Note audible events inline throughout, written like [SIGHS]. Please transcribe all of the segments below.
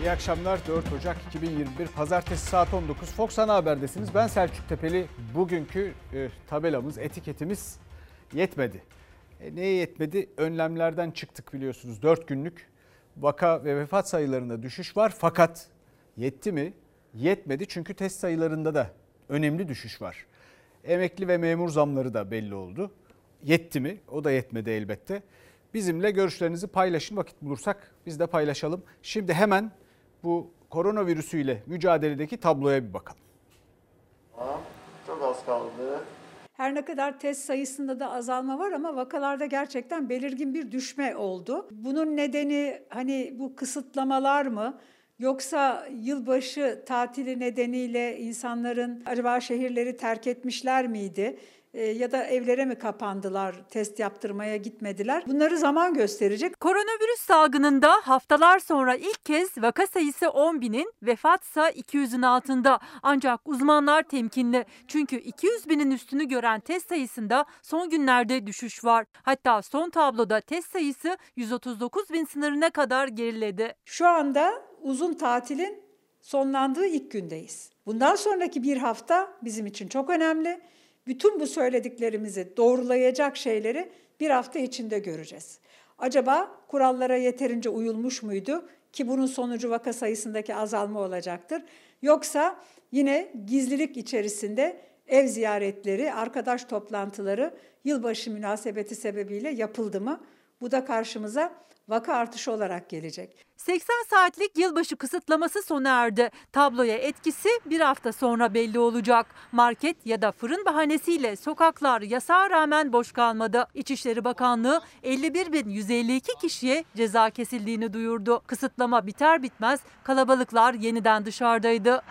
İyi akşamlar 4 Ocak 2021 Pazartesi saat 19 Fox Ana Haber'desiniz. Ben Selçuk Tepeli. Bugünkü e, tabelamız, etiketimiz yetmedi. E, neye yetmedi? Önlemlerden çıktık biliyorsunuz 4 günlük vaka ve vefat sayılarında düşüş var. Fakat yetti mi? Yetmedi çünkü test sayılarında da önemli düşüş var. Emekli ve memur zamları da belli oldu. Yetti mi? O da yetmedi elbette. Bizimle görüşlerinizi paylaşın vakit bulursak biz de paylaşalım. Şimdi hemen bu koronavirüsüyle mücadeledeki tabloya bir bakalım. Çok az kaldı. Her ne kadar test sayısında da azalma var ama vakalarda gerçekten belirgin bir düşme oldu. Bunun nedeni hani bu kısıtlamalar mı? Yoksa yılbaşı tatili nedeniyle insanların acaba şehirleri terk etmişler miydi? E, ya da evlere mi kapandılar, test yaptırmaya gitmediler? Bunları zaman gösterecek. Koronavirüs salgınında haftalar sonra ilk kez vaka sayısı 10 binin, vefatsa 200'ün altında. Ancak uzmanlar temkinli. Çünkü 200 binin üstünü gören test sayısında son günlerde düşüş var. Hatta son tabloda test sayısı 139 bin sınırına kadar geriledi. Şu anda uzun tatilin sonlandığı ilk gündeyiz. Bundan sonraki bir hafta bizim için çok önemli bütün bu söylediklerimizi doğrulayacak şeyleri bir hafta içinde göreceğiz. Acaba kurallara yeterince uyulmuş muydu ki bunun sonucu vaka sayısındaki azalma olacaktır. Yoksa yine gizlilik içerisinde ev ziyaretleri, arkadaş toplantıları yılbaşı münasebeti sebebiyle yapıldı mı? Bu da karşımıza vaka artışı olarak gelecek. 80 saatlik yılbaşı kısıtlaması sona erdi. Tabloya etkisi bir hafta sonra belli olacak. Market ya da fırın bahanesiyle sokaklar yasağa rağmen boş kalmadı. İçişleri Bakanlığı 51.152 kişiye ceza kesildiğini duyurdu. Kısıtlama biter bitmez kalabalıklar yeniden dışarıdaydı.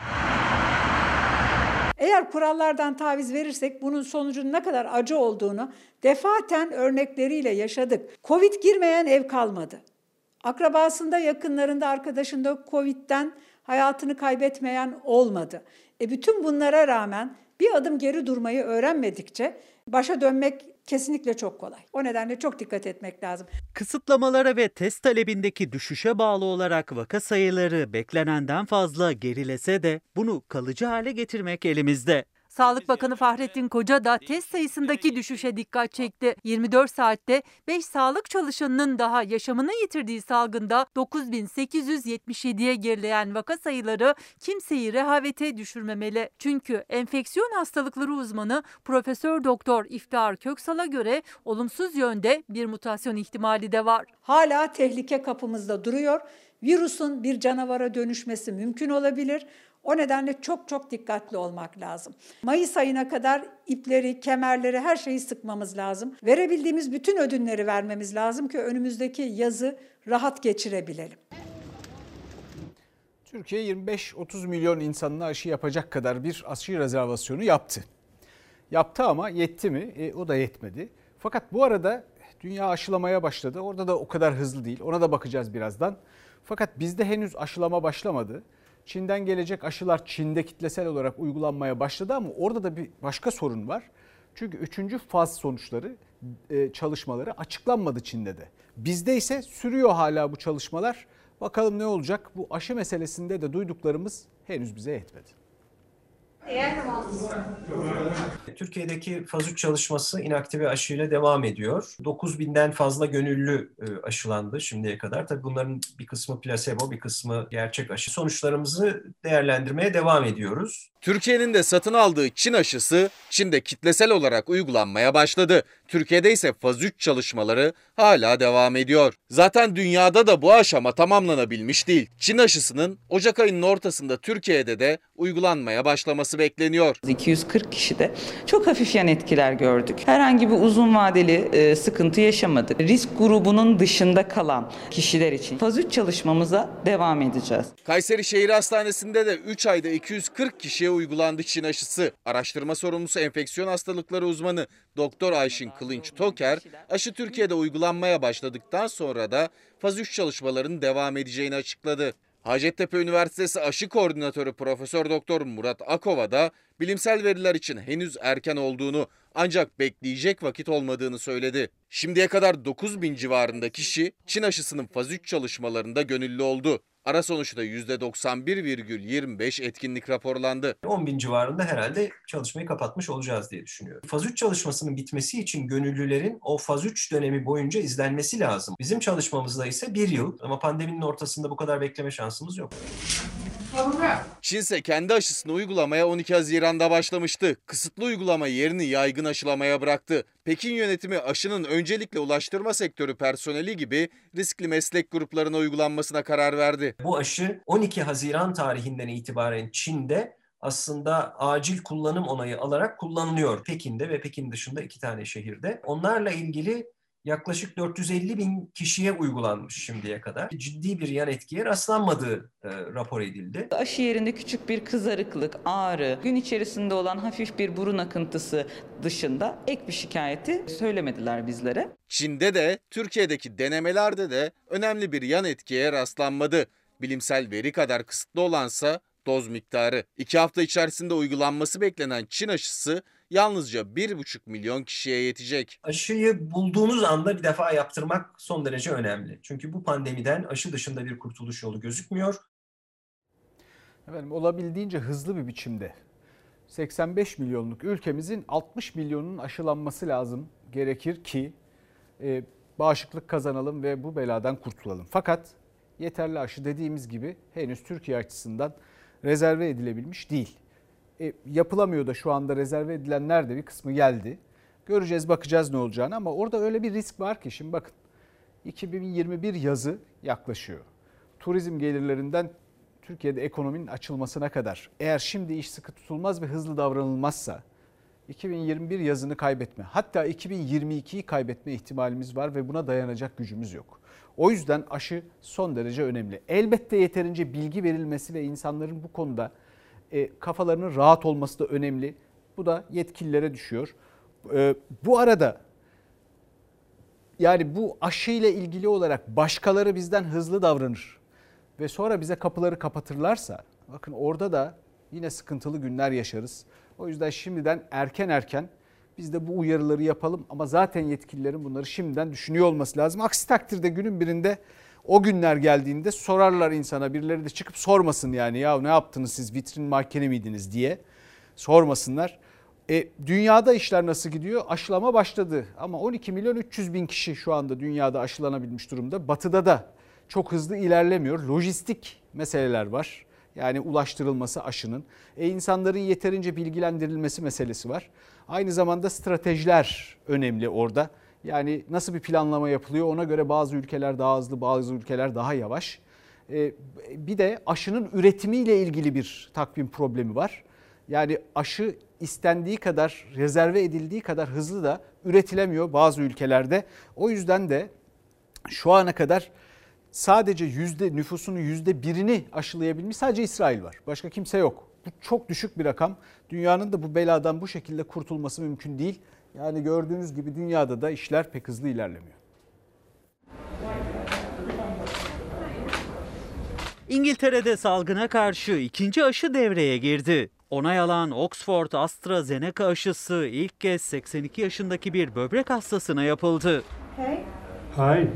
Eğer kurallardan taviz verirsek bunun sonucunun ne kadar acı olduğunu defaten örnekleriyle yaşadık. Covid girmeyen ev kalmadı. Akrabasında, yakınlarında, arkadaşında Covid'den hayatını kaybetmeyen olmadı. E bütün bunlara rağmen bir adım geri durmayı öğrenmedikçe başa dönmek kesinlikle çok kolay. O nedenle çok dikkat etmek lazım. Kısıtlamalara ve test talebindeki düşüşe bağlı olarak vaka sayıları beklenenden fazla gerilese de bunu kalıcı hale getirmek elimizde. Sağlık Bakanı Fahrettin Koca da test sayısındaki düşüşe dikkat çekti. 24 saatte 5 sağlık çalışanının daha yaşamını yitirdiği salgında 9877'ye gerileyen vaka sayıları kimseyi rehavete düşürmemeli. Çünkü enfeksiyon hastalıkları uzmanı Profesör Doktor İftihar Köksal'a göre olumsuz yönde bir mutasyon ihtimali de var. Hala tehlike kapımızda duruyor. Virüsün bir canavara dönüşmesi mümkün olabilir. O nedenle çok çok dikkatli olmak lazım. Mayıs ayına kadar ipleri, kemerleri, her şeyi sıkmamız lazım. Verebildiğimiz bütün ödünleri vermemiz lazım ki önümüzdeki yazı rahat geçirebilelim. Türkiye 25-30 milyon insanına aşı yapacak kadar bir aşı rezervasyonu yaptı. Yaptı ama yetti mi? E, o da yetmedi. Fakat bu arada dünya aşılamaya başladı. Orada da o kadar hızlı değil. Ona da bakacağız birazdan. Fakat bizde henüz aşılama başlamadı. Çin'den gelecek aşılar Çin'de kitlesel olarak uygulanmaya başladı ama orada da bir başka sorun var. Çünkü üçüncü faz sonuçları e, çalışmaları açıklanmadı Çin'de de. Bizde ise sürüyor hala bu çalışmalar. Bakalım ne olacak? Bu aşı meselesinde de duyduklarımız henüz bize yetmedi. Türkiye'deki faz 3 çalışması inaktive aşıyla devam ediyor. 9000'den fazla gönüllü e, aşılandı şimdiye kadar. Tabii bunların bir kısmı plasebo, bir kısmı gerçek aşı. Sonuçlarımızı değerlendirmeye devam ediyoruz. Türkiye'nin de satın aldığı Çin aşısı Çin'de kitlesel olarak uygulanmaya başladı. Türkiye'de ise faz 3 çalışmaları hala devam ediyor. Zaten dünyada da bu aşama tamamlanabilmiş değil. Çin aşısının Ocak ayının ortasında Türkiye'de de uygulanmaya başlaması bekleniyor. 240 kişide çok hafif yan etkiler gördük. Herhangi bir uzun vadeli e, sıkıntı yaşamadık. Risk grubunun dışında kalan kişiler için faz 3 çalışmamıza devam edeceğiz. Kayseri Şehir Hastanesi'nde de 3 ayda 240 kişiye uygulandı Çin aşısı. Araştırma sorumlusu enfeksiyon hastalıkları uzmanı Doktor Ayşin Kılınç Toker, aşı Türkiye'de uygulanmaya başladıktan sonra da faz 3 çalışmaların devam edeceğini açıkladı. Hacettepe Üniversitesi aşı koordinatörü Profesör Doktor Murat Akova da bilimsel veriler için henüz erken olduğunu ancak bekleyecek vakit olmadığını söyledi. Şimdiye kadar 9 bin civarında kişi Çin aşısının faz 3 çalışmalarında gönüllü oldu. Ara sonuçta %91,25 etkinlik raporlandı. 10 bin civarında herhalde çalışmayı kapatmış olacağız diye düşünüyorum. Faz 3 çalışmasının bitmesi için gönüllülerin o faz 3 dönemi boyunca izlenmesi lazım. Bizim çalışmamızda ise bir yıl ama pandeminin ortasında bu kadar bekleme şansımız yok. Çin ise kendi aşısını uygulamaya 12 Haziran'da başlamıştı. Kısıtlı uygulama yerini yaygın aşılamaya bıraktı. Pekin yönetimi aşının öncelikle ulaştırma sektörü personeli gibi riskli meslek gruplarına uygulanmasına karar verdi. Bu aşı 12 Haziran tarihinden itibaren Çin'de aslında acil kullanım onayı alarak kullanılıyor. Pekin'de ve Pekin dışında iki tane şehirde. Onlarla ilgili yaklaşık 450 bin kişiye uygulanmış şimdiye kadar. Ciddi bir yan etkiye rastlanmadığı e, rapor edildi. Aşı yerinde küçük bir kızarıklık, ağrı, gün içerisinde olan hafif bir burun akıntısı dışında ek bir şikayeti söylemediler bizlere. Çin'de de Türkiye'deki denemelerde de önemli bir yan etkiye rastlanmadı. Bilimsel veri kadar kısıtlı olansa doz miktarı. İki hafta içerisinde uygulanması beklenen Çin aşısı yalnızca 1,5 milyon kişiye yetecek. Aşıyı bulduğunuz anda bir defa yaptırmak son derece önemli. Çünkü bu pandemiden aşı dışında bir kurtuluş yolu gözükmüyor. Efendim olabildiğince hızlı bir biçimde 85 milyonluk ülkemizin 60 milyonun aşılanması lazım gerekir ki e, bağışıklık kazanalım ve bu beladan kurtulalım. Fakat yeterli aşı dediğimiz gibi henüz Türkiye açısından rezerve edilebilmiş değil. E, yapılamıyor da şu anda rezerve edilenler de bir kısmı geldi. Göreceğiz bakacağız ne olacağını ama orada öyle bir risk var ki şimdi bakın 2021 yazı yaklaşıyor. Turizm gelirlerinden Türkiye'de ekonominin açılmasına kadar eğer şimdi iş sıkı tutulmaz ve hızlı davranılmazsa 2021 yazını kaybetme hatta 2022'yi kaybetme ihtimalimiz var ve buna dayanacak gücümüz yok. O yüzden aşı son derece önemli. Elbette yeterince bilgi verilmesi ve insanların bu konuda e, kafalarının rahat olması da önemli. Bu da yetkililere düşüyor. E, bu arada yani bu aşı ile ilgili olarak başkaları bizden hızlı davranır ve sonra bize kapıları kapatırlarsa bakın orada da yine sıkıntılı günler yaşarız. O yüzden şimdiden erken erken biz de bu uyarıları yapalım ama zaten yetkililerin bunları şimdiden düşünüyor olması lazım. Aksi takdirde günün birinde o günler geldiğinde sorarlar insana birileri de çıkıp sormasın yani ya ne yaptınız siz vitrin mahkene miydiniz diye sormasınlar. E, dünyada işler nasıl gidiyor? Aşılama başladı ama 12 milyon 300 bin kişi şu anda dünyada aşılanabilmiş durumda. Batıda da çok hızlı ilerlemiyor. Lojistik meseleler var. Yani ulaştırılması aşının. E, insanların yeterince bilgilendirilmesi meselesi var. Aynı zamanda stratejiler önemli orada. Yani nasıl bir planlama yapılıyor ona göre bazı ülkeler daha hızlı bazı ülkeler daha yavaş. E, bir de aşının üretimiyle ilgili bir takvim problemi var. Yani aşı istendiği kadar, rezerve edildiği kadar hızlı da üretilemiyor bazı ülkelerde. O yüzden de şu ana kadar sadece yüzde nüfusunun yüzde birini aşılayabilmiş sadece İsrail var. Başka kimse yok. Bu çok düşük bir rakam. Dünyanın da bu beladan bu şekilde kurtulması mümkün değil. Yani gördüğünüz gibi dünyada da işler pek hızlı ilerlemiyor. İngiltere'de salgına karşı ikinci aşı devreye girdi. Onay alan Oxford AstraZeneca aşısı ilk kez 82 yaşındaki bir böbrek hastasına yapıldı. Hi.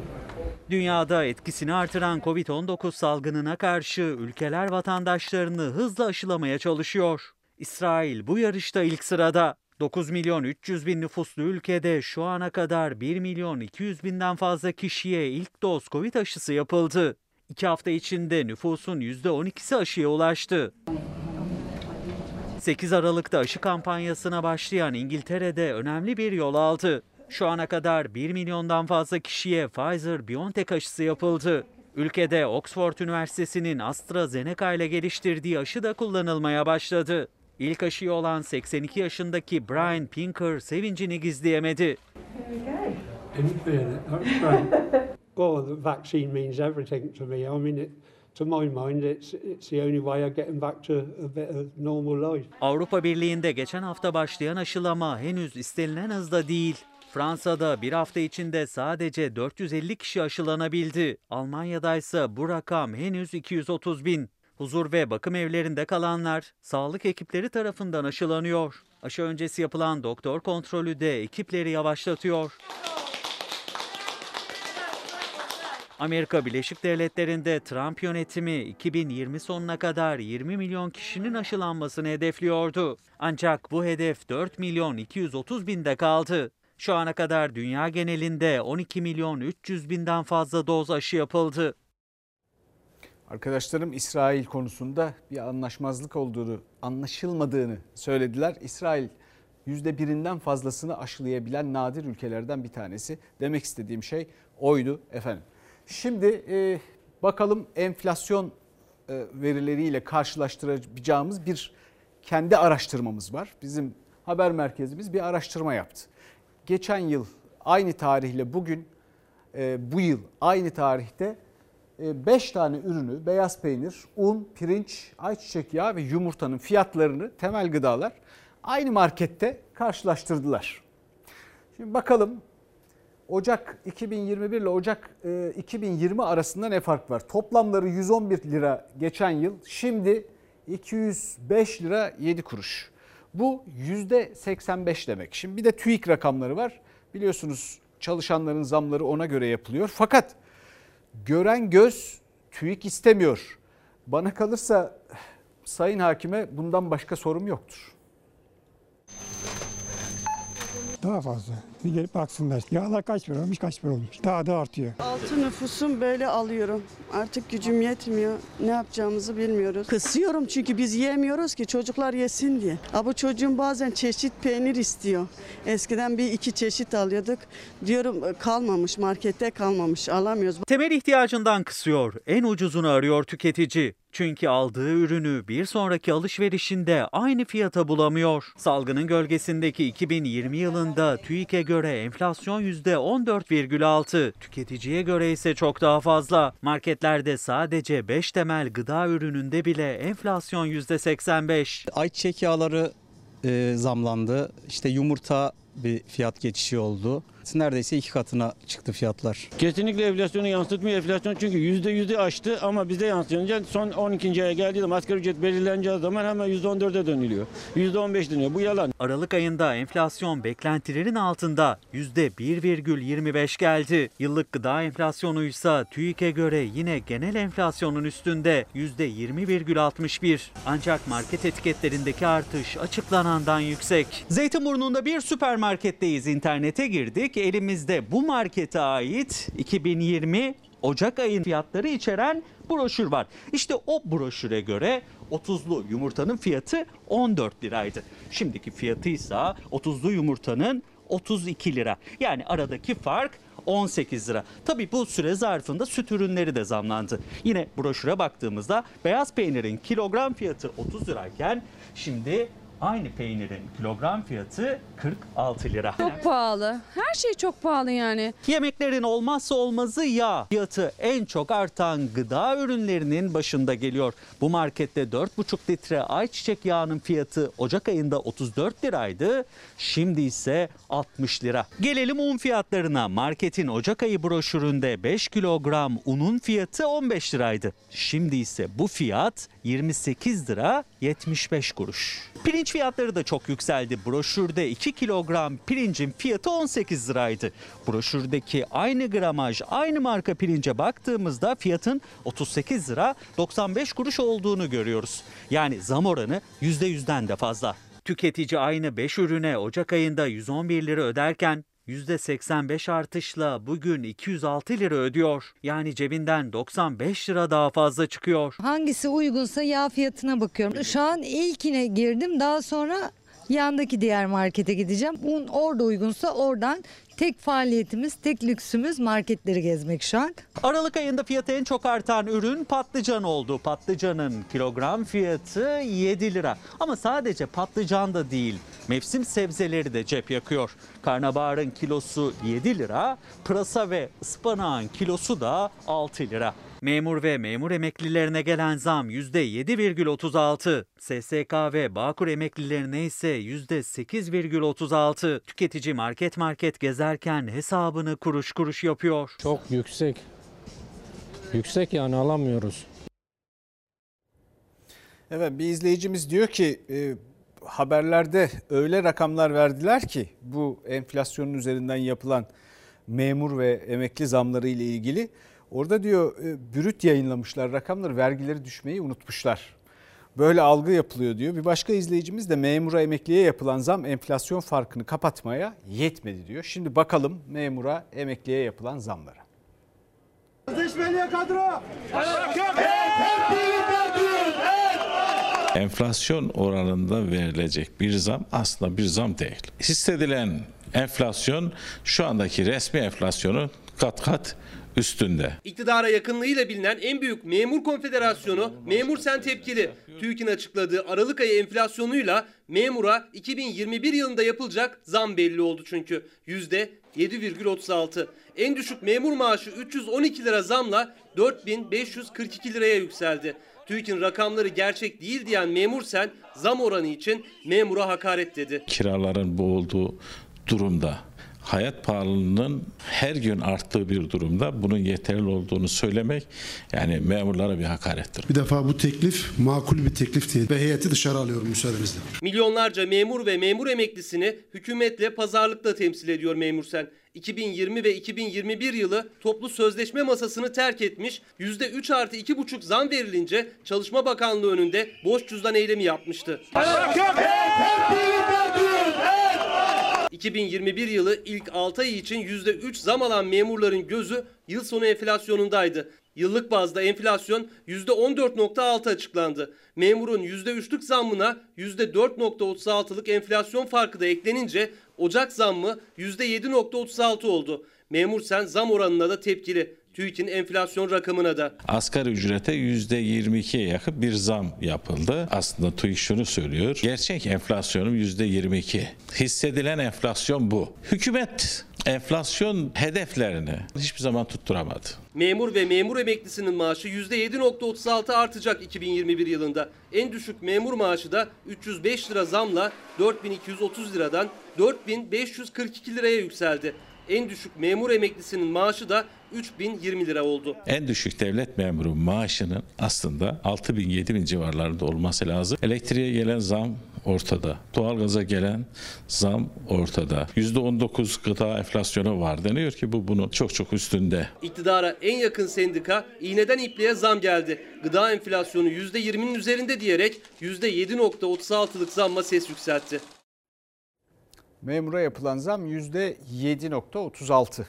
Dünyada etkisini artıran Covid-19 salgınına karşı ülkeler vatandaşlarını hızla aşılamaya çalışıyor. İsrail bu yarışta ilk sırada. 9 milyon 300 bin nüfuslu ülkede şu ana kadar 1 milyon 200 binden fazla kişiye ilk doz Covid aşısı yapıldı. İki hafta içinde nüfusun %12'si aşıya ulaştı. 8 Aralık'ta aşı kampanyasına başlayan İngiltere'de önemli bir yol aldı. Şu ana kadar 1 milyondan fazla kişiye Pfizer-BioNTech aşısı yapıldı. Ülkede Oxford Üniversitesi'nin AstraZeneca ile geliştirdiği aşı da kullanılmaya başladı. İlk aşıyı olan 82 yaşındaki Brian Pinker sevincini gizleyemedi. Well, [LAUGHS] the vaccine means everything to me. I mean, it, to my mind, it's it's the only way of getting back to a bit of normal life. Avrupa Birliği'nde geçen hafta başlayan aşılama henüz istenilen hızda değil. Fransa'da bir hafta içinde sadece 450 kişi aşılanabildi. Almanya'da ise bu rakam henüz 230 bin. Huzur ve bakım evlerinde kalanlar sağlık ekipleri tarafından aşılanıyor. Aşı öncesi yapılan doktor kontrolü de ekipleri yavaşlatıyor. Amerika Birleşik Devletleri'nde Trump yönetimi 2020 sonuna kadar 20 milyon kişinin aşılanmasını hedefliyordu. Ancak bu hedef 4 milyon 230 binde kaldı. Şu ana kadar dünya genelinde 12 milyon 300 binden fazla doz aşı yapıldı. Arkadaşlarım İsrail konusunda bir anlaşmazlık olduğunu, anlaşılmadığını söylediler. İsrail yüzde birinden fazlasını aşılayabilen nadir ülkelerden bir tanesi. Demek istediğim şey oydu efendim. Şimdi e, bakalım enflasyon e, verileriyle karşılaştıracağımız bir kendi araştırmamız var. Bizim haber merkezimiz bir araştırma yaptı. Geçen yıl aynı tarihle bugün e, bu yıl aynı tarihte 5 e, tane ürünü beyaz peynir, un, pirinç, ayçiçek yağı ve yumurtanın fiyatlarını temel gıdalar aynı markette karşılaştırdılar. Şimdi bakalım Ocak 2021 ile Ocak 2020 arasında ne fark var? Toplamları 111 lira geçen yıl. Şimdi 205 lira 7 kuruş. Bu %85 demek. Şimdi bir de TÜİK rakamları var. Biliyorsunuz çalışanların zamları ona göre yapılıyor. Fakat gören göz TÜİK istemiyor. Bana kalırsa Sayın Hakime bundan başka sorum yoktur. Daha fazla. Bir gelip baksınlar. Yağlar kaç para olmuş, kaç para olmuş. Daha da artıyor. Altı nüfusum böyle alıyorum. Artık gücüm yetmiyor. Ne yapacağımızı bilmiyoruz. Kısıyorum çünkü biz yemiyoruz ki çocuklar yesin diye. Ama çocuğum bazen çeşit peynir istiyor. Eskiden bir iki çeşit alıyorduk. Diyorum kalmamış markette kalmamış alamıyoruz. Temel ihtiyacından kısıyor. En ucuzunu arıyor tüketici. Çünkü aldığı ürünü bir sonraki alışverişinde aynı fiyata bulamıyor. Salgının gölgesindeki 2020 yılında TÜİK'e göre enflasyon %14,6, tüketiciye göre ise çok daha fazla. Marketlerde sadece 5 temel gıda ürününde bile enflasyon %85. Ayçiçek yağları e, zamlandı. İşte yumurta bir fiyat geçişi oldu. Neredeyse iki katına çıktı fiyatlar. Kesinlikle enflasyonu yansıtmıyor. Enflasyon çünkü yüzde yüzü aştı ama bizde yansıyınca son 12. aya geldiği zaman asgari ücret belirleneceği zaman hemen yüzde 14'e dönülüyor. Yüzde 15 dönüyor. Bu yalan. Aralık ayında enflasyon beklentilerin altında yüzde 1,25 geldi. Yıllık gıda enflasyonu ise TÜİK'e göre yine genel enflasyonun üstünde yüzde 20,61. Ancak market etiketlerindeki artış açıklanandan yüksek. Zeytinburnu'nda bir süpermarketteyiz. İnternete girdik elimizde bu markete ait 2020 Ocak ayın fiyatları içeren broşür var. İşte o broşüre göre 30'lu yumurtanın fiyatı 14 liraydı. Şimdiki fiyatı ise 30'lu yumurtanın 32 lira. Yani aradaki fark 18 lira. Tabi bu süre zarfında süt ürünleri de zamlandı. Yine broşüre baktığımızda beyaz peynirin kilogram fiyatı 30 lirayken şimdi Aynı peynirin kilogram fiyatı 46 lira. Çok pahalı. Her şey çok pahalı yani. Yemeklerin olmazsa olmazı yağ. Fiyatı en çok artan gıda ürünlerinin başında geliyor. Bu markette 4,5 litre ayçiçek yağının fiyatı Ocak ayında 34 liraydı. Şimdi ise 60 lira. Gelelim un fiyatlarına. Marketin Ocak ayı broşüründe 5 kilogram unun fiyatı 15 liraydı. Şimdi ise bu fiyat 28 lira 75 kuruş. Pirinç fiyatları da çok yükseldi. Broşürde 2 kilogram pirincin fiyatı 18 liraydı. Broşürdeki aynı gramaj, aynı marka pirince baktığımızda fiyatın 38 lira 95 kuruş olduğunu görüyoruz. Yani zam oranı %100'den de fazla. Tüketici aynı 5 ürüne Ocak ayında 111 lira öderken %85 artışla bugün 206 lira ödüyor. Yani cebinden 95 lira daha fazla çıkıyor. Hangisi uygunsa yağ fiyatına bakıyorum. Şu an ilkine girdim daha sonra yandaki diğer markete gideceğim. Un orada uygunsa oradan tek faaliyetimiz, tek lüksümüz marketleri gezmek şu an. Aralık ayında fiyatı en çok artan ürün patlıcan oldu. Patlıcanın kilogram fiyatı 7 lira. Ama sadece patlıcan da değil, mevsim sebzeleri de cep yakıyor. Karnabaharın kilosu 7 lira, pırasa ve ıspanağın kilosu da 6 lira. Memur ve memur emeklilerine gelen zam %7,36. SSK ve Bağkur emeklilerine ise %8,36. Tüketici market market gezerken hesabını kuruş kuruş yapıyor. Çok yüksek. Yüksek yani alamıyoruz. Evet bir izleyicimiz diyor ki e, haberlerde öyle rakamlar verdiler ki bu enflasyonun üzerinden yapılan memur ve emekli zamları ile ilgili Orada diyor e, brüt yayınlamışlar rakamları vergileri düşmeyi unutmuşlar. Böyle algı yapılıyor diyor. Bir başka izleyicimiz de memura emekliye yapılan zam enflasyon farkını kapatmaya yetmedi diyor. Şimdi bakalım memura emekliye yapılan zamlara. Sözleşmeliye kadro. Enflasyon oranında verilecek bir zam aslında bir zam değil. Hissedilen enflasyon şu andaki resmi enflasyonun kat kat üstünde. İktidara yakınlığıyla bilinen en büyük memur konfederasyonu Memur Sen Tepkili. TÜİK'in açıkladığı Aralık ayı enflasyonuyla memura 2021 yılında yapılacak zam belli oldu çünkü. %7,36. En düşük memur maaşı 312 lira zamla 4542 liraya yükseldi. TÜİK'in rakamları gerçek değil diyen Memur Sen zam oranı için memura hakaret dedi. Kiraların bu olduğu durumda hayat pahalılığının her gün arttığı bir durumda bunun yeterli olduğunu söylemek yani memurlara bir hakarettir. Bir defa bu teklif makul bir teklif değil ve heyeti dışarı alıyorum müsaadenizle. Milyonlarca memur ve memur emeklisini hükümetle pazarlıkla temsil ediyor Memur Sen. 2020 ve 2021 yılı toplu sözleşme masasını terk etmiş, %3 artı 2,5 zam verilince Çalışma Bakanlığı önünde boş cüzdan eylemi yapmıştı. 2021 yılı ilk 6 ay için %3 zam alan memurların gözü yıl sonu enflasyonundaydı. Yıllık bazda enflasyon %14.6 açıklandı. Memurun %3'lük zammına %4.36'lık enflasyon farkı da eklenince Ocak zammı %7.36 oldu. Memur sen zam oranına da tepkili. TÜİK'in enflasyon rakamına da. Asgari ücrete %22'ye yakın bir zam yapıldı. Aslında TÜİK şunu söylüyor. Gerçek enflasyonun %22. Hissedilen enflasyon bu. Hükümet enflasyon hedeflerini hiçbir zaman tutturamadı. Memur ve memur emeklisinin maaşı %7.36 artacak 2021 yılında. En düşük memur maaşı da 305 lira zamla 4230 liradan 4542 liraya yükseldi. En düşük memur emeklisinin maaşı da 3020 lira oldu. En düşük devlet memuru maaşının aslında 6 bin 7 bin civarlarında olması lazım. Elektriğe gelen zam ortada. Doğalgaza gelen zam ortada. %19 gıda enflasyonu var deniyor ki bu bunun çok çok üstünde. İktidara en yakın sendika iğneden ipliğe zam geldi. Gıda enflasyonu %20'nin üzerinde diyerek %7.36'lık zamma ses yükseltti. Memura yapılan zam %7.36.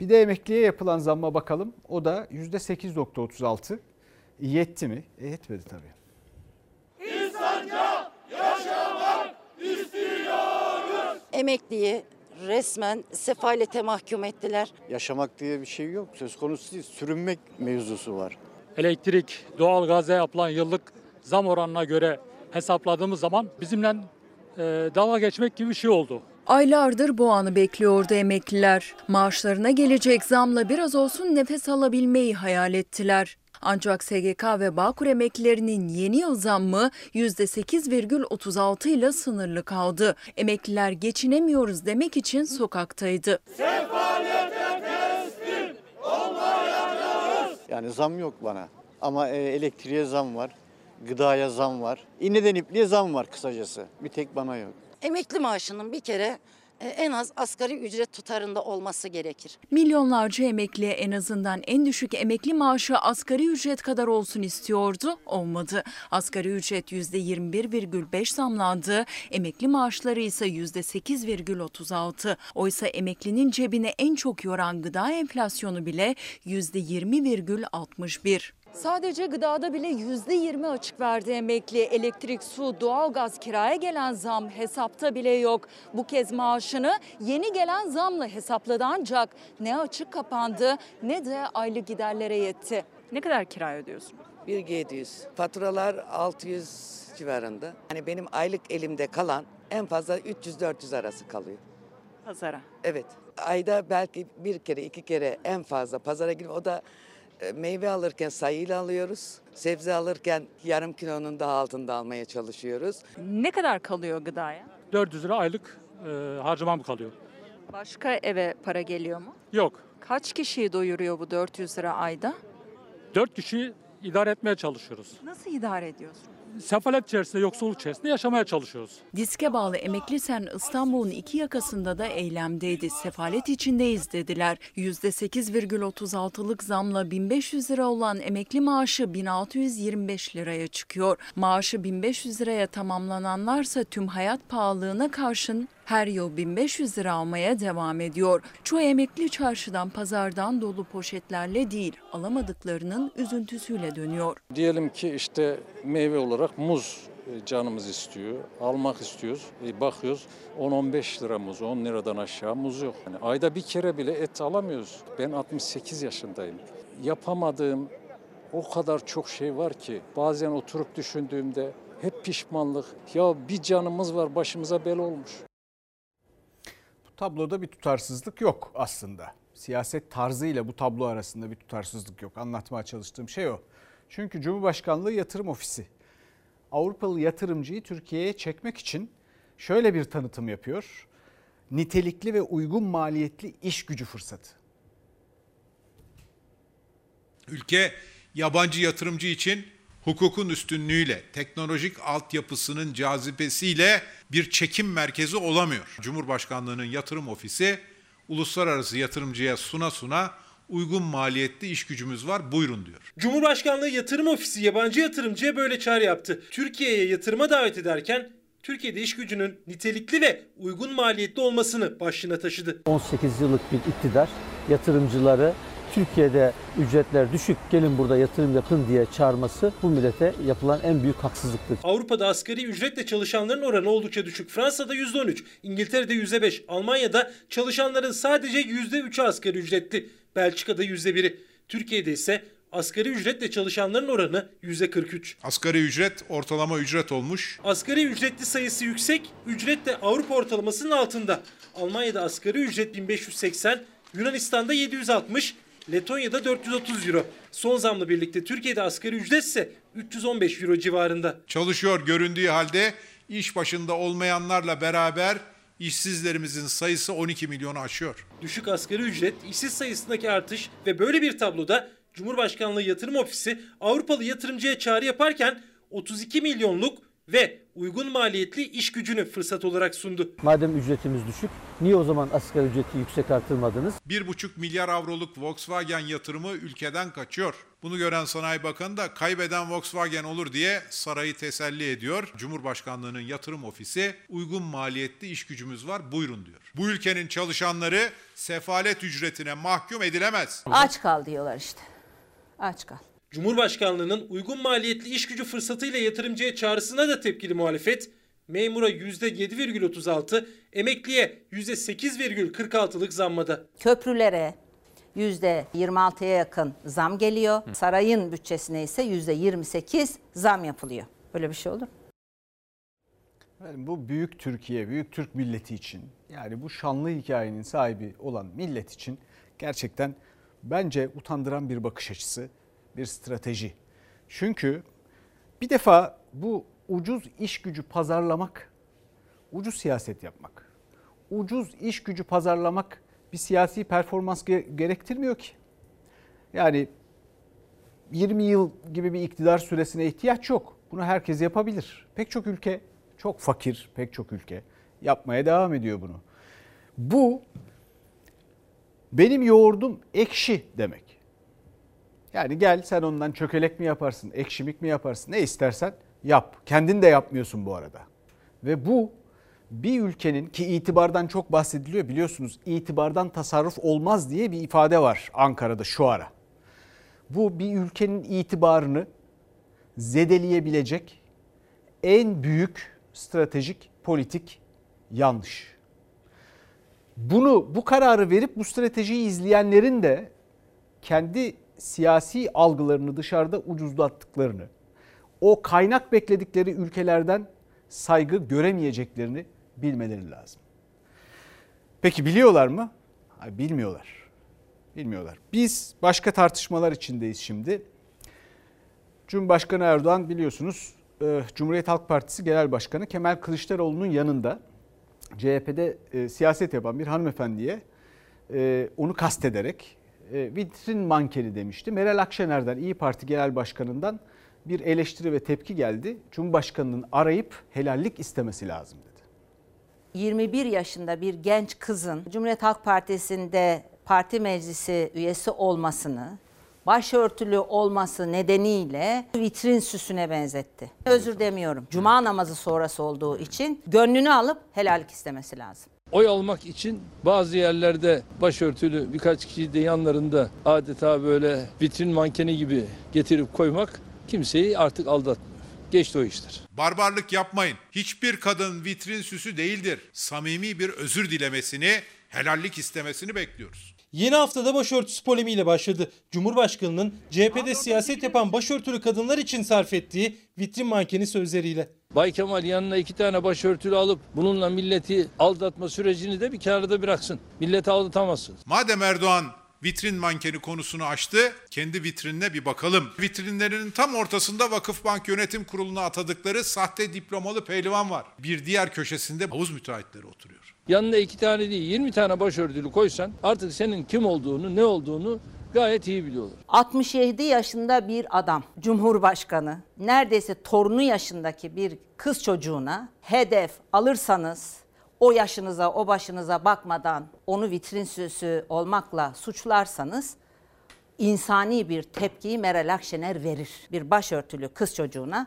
Bir de emekliye yapılan zamma bakalım. O da %8.36. Yetti mi? E, yetmedi tabii. İnsanca yaşamak istiyoruz. Emekliyi resmen sefalete mahkum ettiler. Yaşamak diye bir şey yok. Söz konusu değil. Sürünmek mevzusu var. Elektrik, doğalgaza yapılan yıllık zam oranına göre hesapladığımız zaman bizimle e, dalga geçmek gibi bir şey oldu. Aylardır bu anı bekliyordu emekliler. Maaşlarına gelecek zamla biraz olsun nefes alabilmeyi hayal ettiler. Ancak SGK ve Bağkur emeklilerinin yeni yıl zammı %8,36 ile sınırlı kaldı. Emekliler geçinemiyoruz demek için sokaktaydı. Sefalete teslim. Yani zam yok bana. Ama e, elektriğe zam var. Gıdaya zam var. İğneden ipliğe zam var kısacası. Bir tek bana yok. Emekli maaşının bir kere e, en az asgari ücret tutarında olması gerekir. Milyonlarca emekli en azından en düşük emekli maaşı asgari ücret kadar olsun istiyordu. Olmadı. Asgari ücret %21,5 zamlandı. Emekli maaşları ise %8,36. Oysa emeklinin cebine en çok yoran gıda enflasyonu bile %20,61. Sadece gıdada bile %20 açık verdi emekli. Elektrik, su, doğalgaz, kiraya gelen zam hesapta bile yok. Bu kez maaşını yeni gelen zamla hesapladı ancak ne açık kapandı ne de aylık giderlere yetti. Ne kadar kira ödüyorsun? 1700. Faturalar 600 civarında. Yani benim aylık elimde kalan en fazla 300-400 arası kalıyor. Pazara. Evet. Ayda belki bir kere iki kere en fazla pazara gidip o da meyve alırken sayıyla alıyoruz. Sebze alırken yarım kilonun daha altında almaya çalışıyoruz. Ne kadar kalıyor gıdaya? 400 lira aylık e, harcamam kalıyor. Başka eve para geliyor mu? Yok. Kaç kişiyi doyuruyor bu 400 lira ayda? 4 kişi idare etmeye çalışıyoruz. Nasıl idare ediyorsun? Sefalet içerisinde, yoksulluk içerisinde yaşamaya çalışıyoruz. Diske bağlı emekli sen İstanbul'un iki yakasında da eylemdeydi. Sefalet içindeyiz dediler. %8,36'lık zamla 1500 lira olan emekli maaşı 1625 liraya çıkıyor. Maaşı 1500 liraya tamamlananlarsa tüm hayat pahalılığına karşın her yıl 1500 lira almaya devam ediyor. Çoğu emekli çarşıdan pazardan dolu poşetlerle değil alamadıklarının üzüntüsüyle dönüyor. Diyelim ki işte meyve olarak muz e, canımız istiyor. Almak istiyoruz. E, bakıyoruz 10-15 lira muz, 10 liradan aşağı muz yok. Yani ayda bir kere bile et alamıyoruz. Ben 68 yaşındayım. Yapamadığım o kadar çok şey var ki bazen oturup düşündüğümde hep pişmanlık. Ya bir canımız var başımıza bel olmuş. Bu tabloda bir tutarsızlık yok aslında. Siyaset tarzıyla bu tablo arasında bir tutarsızlık yok. Anlatmaya çalıştığım şey o. Çünkü Cumhurbaşkanlığı Yatırım Ofisi Avrupalı yatırımcıyı Türkiye'ye çekmek için şöyle bir tanıtım yapıyor. Nitelikli ve uygun maliyetli iş gücü fırsatı. Ülke yabancı yatırımcı için hukukun üstünlüğüyle, teknolojik altyapısının cazibesiyle bir çekim merkezi olamıyor. Cumhurbaşkanlığının yatırım ofisi uluslararası yatırımcıya suna suna uygun maliyetli iş gücümüz var buyurun diyor. Cumhurbaşkanlığı Yatırım Ofisi yabancı yatırımcıya böyle çağrı yaptı. Türkiye'ye yatırıma davet ederken Türkiye'de iş gücünün nitelikli ve uygun maliyetli olmasını başlığına taşıdı. 18 yıllık bir iktidar yatırımcıları Türkiye'de ücretler düşük gelin burada yatırım yapın diye çağırması bu millete yapılan en büyük haksızlıktır. Avrupa'da asgari ücretle çalışanların oranı oldukça düşük. Fransa'da %13, İngiltere'de %5, Almanya'da çalışanların sadece %3'ü asgari ücretli. Belçika'da %1'i. Türkiye'de ise asgari ücretle çalışanların oranı %43. Asgari ücret ortalama ücret olmuş. Asgari ücretli sayısı yüksek, ücret de Avrupa ortalamasının altında. Almanya'da asgari ücret 1580, Yunanistan'da 760, Letonya'da 430 euro. Son zamla birlikte Türkiye'de asgari ücret ise 315 euro civarında. Çalışıyor göründüğü halde iş başında olmayanlarla beraber işsizlerimizin sayısı 12 milyonu aşıyor. Düşük asgari ücret, işsiz sayısındaki artış ve böyle bir tabloda Cumhurbaşkanlığı Yatırım Ofisi Avrupalı yatırımcıya çağrı yaparken 32 milyonluk ve uygun maliyetli iş gücünü fırsat olarak sundu. Madem ücretimiz düşük niye o zaman asgari ücreti yüksek artırmadınız? 1,5 milyar avroluk Volkswagen yatırımı ülkeden kaçıyor. Bunu gören Sanayi Bakanı da kaybeden Volkswagen olur diye sarayı teselli ediyor. Cumhurbaşkanlığının yatırım ofisi uygun maliyetli iş gücümüz var buyurun diyor. Bu ülkenin çalışanları sefalet ücretine mahkum edilemez. Aç kal diyorlar işte. Aç kal. Cumhurbaşkanlığının uygun maliyetli iş gücü fırsatıyla yatırımcıya çağrısına da tepkili muhalefet, memura %7,36, emekliye %8,46'lık zammada. Köprülere %26'ya yakın zam geliyor. Sarayın bütçesine ise %28 zam yapılıyor. Böyle bir şey olur mu? Yani bu büyük Türkiye, büyük Türk milleti için yani bu şanlı hikayenin sahibi olan millet için gerçekten bence utandıran bir bakış açısı, bir strateji. Çünkü bir defa bu ucuz iş gücü pazarlamak, ucuz siyaset yapmak. Ucuz iş gücü pazarlamak bir siyasi performans gerektirmiyor ki. Yani 20 yıl gibi bir iktidar süresine ihtiyaç yok. Bunu herkes yapabilir. Pek çok ülke, çok fakir pek çok ülke yapmaya devam ediyor bunu. Bu benim yoğurdum ekşi demek. Yani gel sen ondan çökelek mi yaparsın, ekşimik mi yaparsın ne istersen yap. Kendin de yapmıyorsun bu arada. Ve bu bir ülkenin ki itibardan çok bahsediliyor biliyorsunuz itibardan tasarruf olmaz diye bir ifade var Ankara'da şu ara. Bu bir ülkenin itibarını zedeleyebilecek en büyük stratejik politik yanlış. Bunu bu kararı verip bu stratejiyi izleyenlerin de kendi siyasi algılarını dışarıda ucuzlattıklarını, o kaynak bekledikleri ülkelerden saygı göremeyeceklerini bilmeleri lazım. Peki biliyorlar mı? Hayır, bilmiyorlar. Bilmiyorlar. Biz başka tartışmalar içindeyiz şimdi. Cumhurbaşkanı Erdoğan biliyorsunuz e, Cumhuriyet Halk Partisi Genel Başkanı Kemal Kılıçdaroğlu'nun yanında CHP'de e, siyaset yapan bir hanımefendiye e, onu kastederek vitrin mankeni demişti. Meral Akşener'den İyi Parti Genel Başkanı'ndan bir eleştiri ve tepki geldi. Cumhurbaşkanının arayıp helallik istemesi lazım dedi. 21 yaşında bir genç kızın Cumhuriyet Halk Partisi'nde parti meclisi üyesi olmasını, başörtülü olması nedeniyle vitrin süsüne benzetti. Özür demiyorum. Cuma namazı sonrası olduğu için gönlünü alıp helallik istemesi lazım. Oy almak için bazı yerlerde başörtülü birkaç kişi de yanlarında adeta böyle vitrin mankeni gibi getirip koymak kimseyi artık aldatmıyor. Geçti o işler. Barbarlık yapmayın. Hiçbir kadın vitrin süsü değildir. Samimi bir özür dilemesini, helallik istemesini bekliyoruz. Yeni haftada başörtüsü polemiğiyle başladı. Cumhurbaşkanının CHP'de siyaset yapan başörtülü kadınlar için sarf ettiği vitrin mankeni sözleriyle. Bay Kemal yanına iki tane başörtülü alıp bununla milleti aldatma sürecini de bir kenarda bıraksın. Milleti aldatamazsınız. Madem Erdoğan vitrin mankeni konusunu açtı, kendi vitrinine bir bakalım. Vitrinlerinin tam ortasında Vakıfbank Yönetim Kurulu'na atadıkları sahte diplomalı pehlivan var. Bir diğer köşesinde havuz müteahhitleri oturuyor. Yanına iki tane değil 20 tane başörtülü koysan artık senin kim olduğunu ne olduğunu gayet iyi biliyorlar. 67 yaşında bir adam, Cumhurbaşkanı, neredeyse torunu yaşındaki bir kız çocuğuna hedef alırsanız o yaşınıza, o başınıza bakmadan onu vitrin süsü olmakla suçlarsanız insani bir tepkiyi Meral Akşener verir. Bir başörtülü kız çocuğuna